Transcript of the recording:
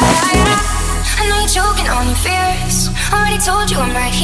I know you're choking on your fears. Already told you I'm right here.